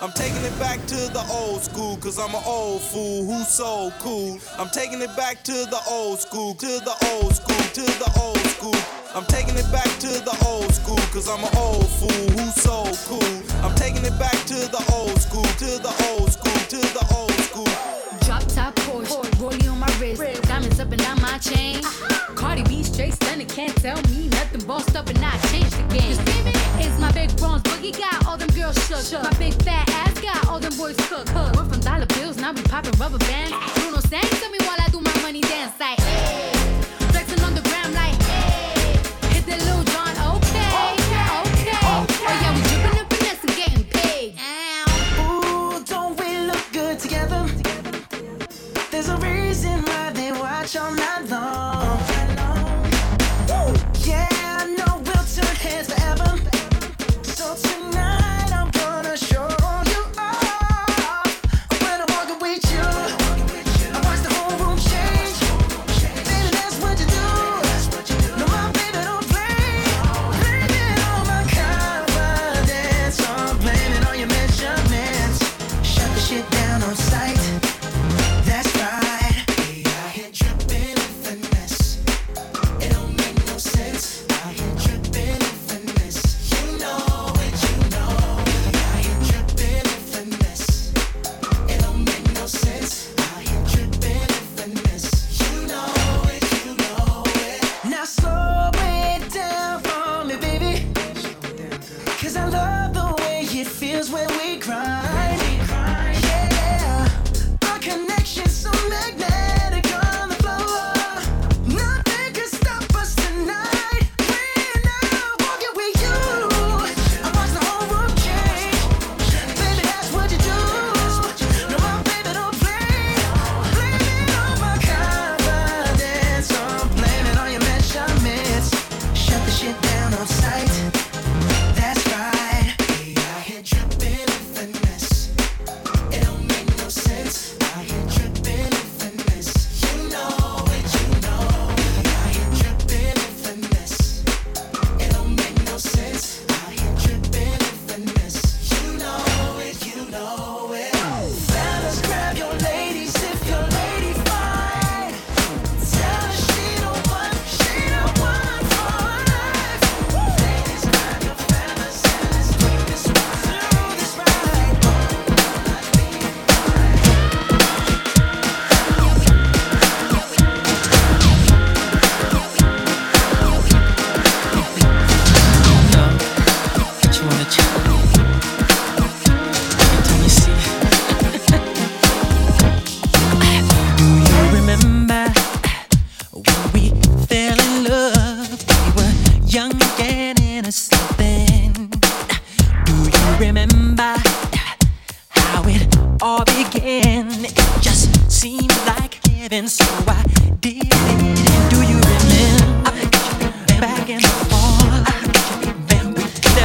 I'm taking it back to the old school, cause I'm an old fool who's so cool. I'm taking it back to the old school, to the old school, to the old school. I'm taking it back to the old school, cause I'm an old fool who's so cool. I'm taking it back to the old school, to the old school, to the old school. Drop top Porsche, rollie on my wrist, diamonds up and down my chain. Cardi B straight stunning, can't tell me nothing. Bossed up and I changed the game. It's my big bronze boogie, got all them girls shook. My big boys cook. We're from dollar bills, now we popping rubber bands.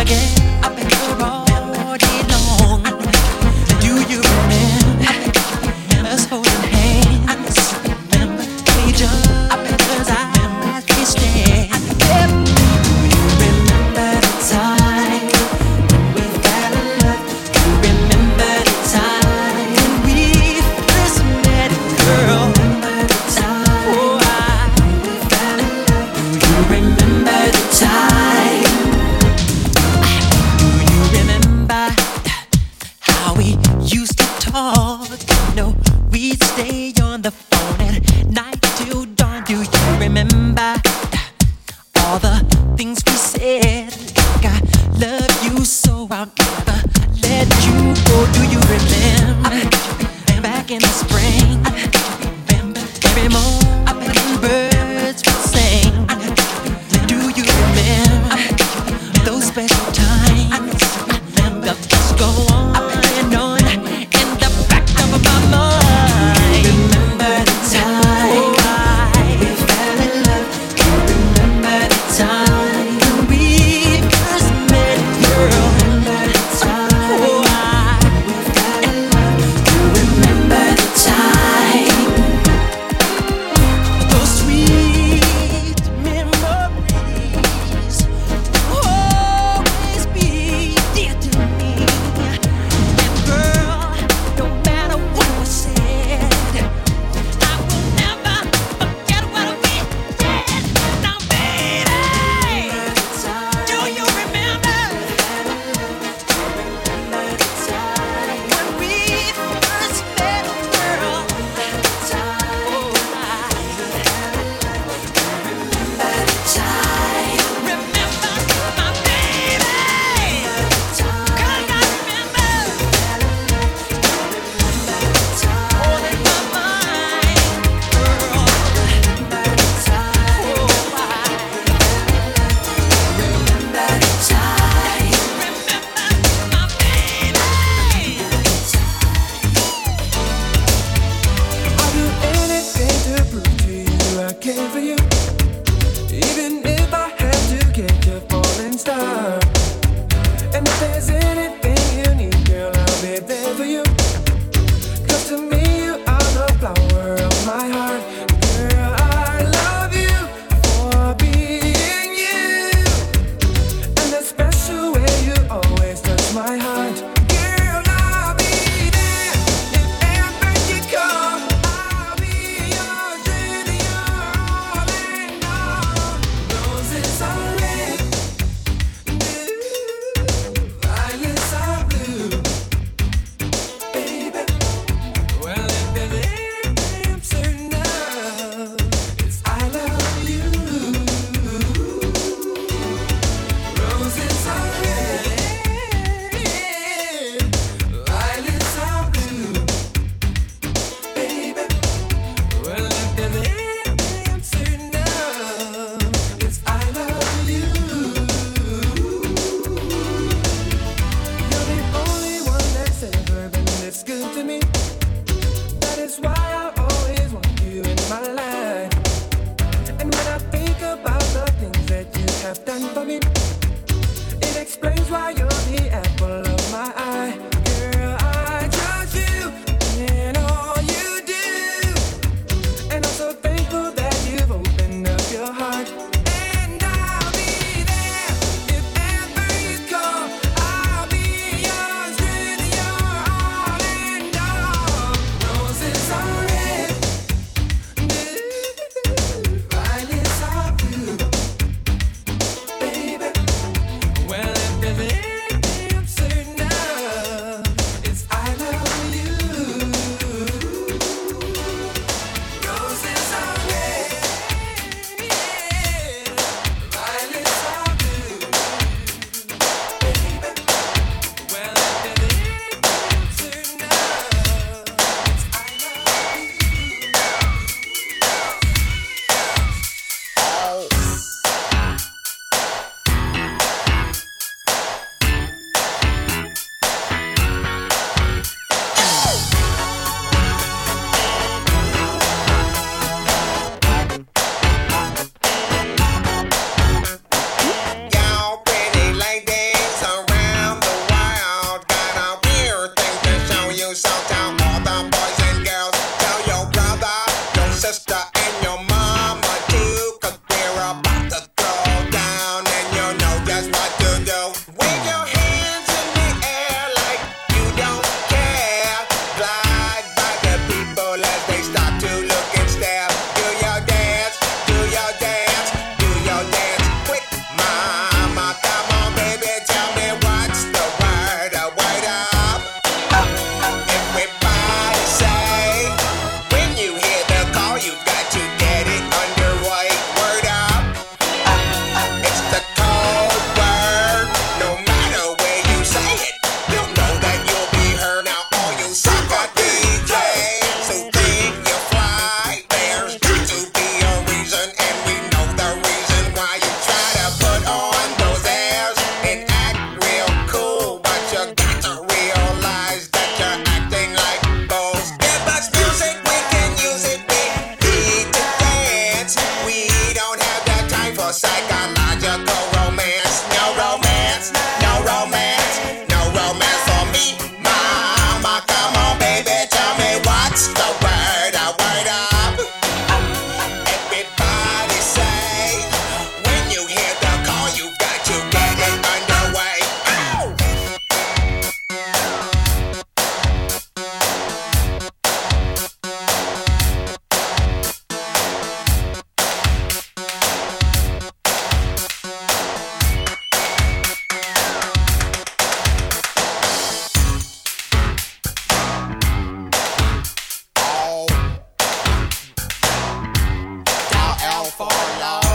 again. met you, or do you remember back in the spring? fall off.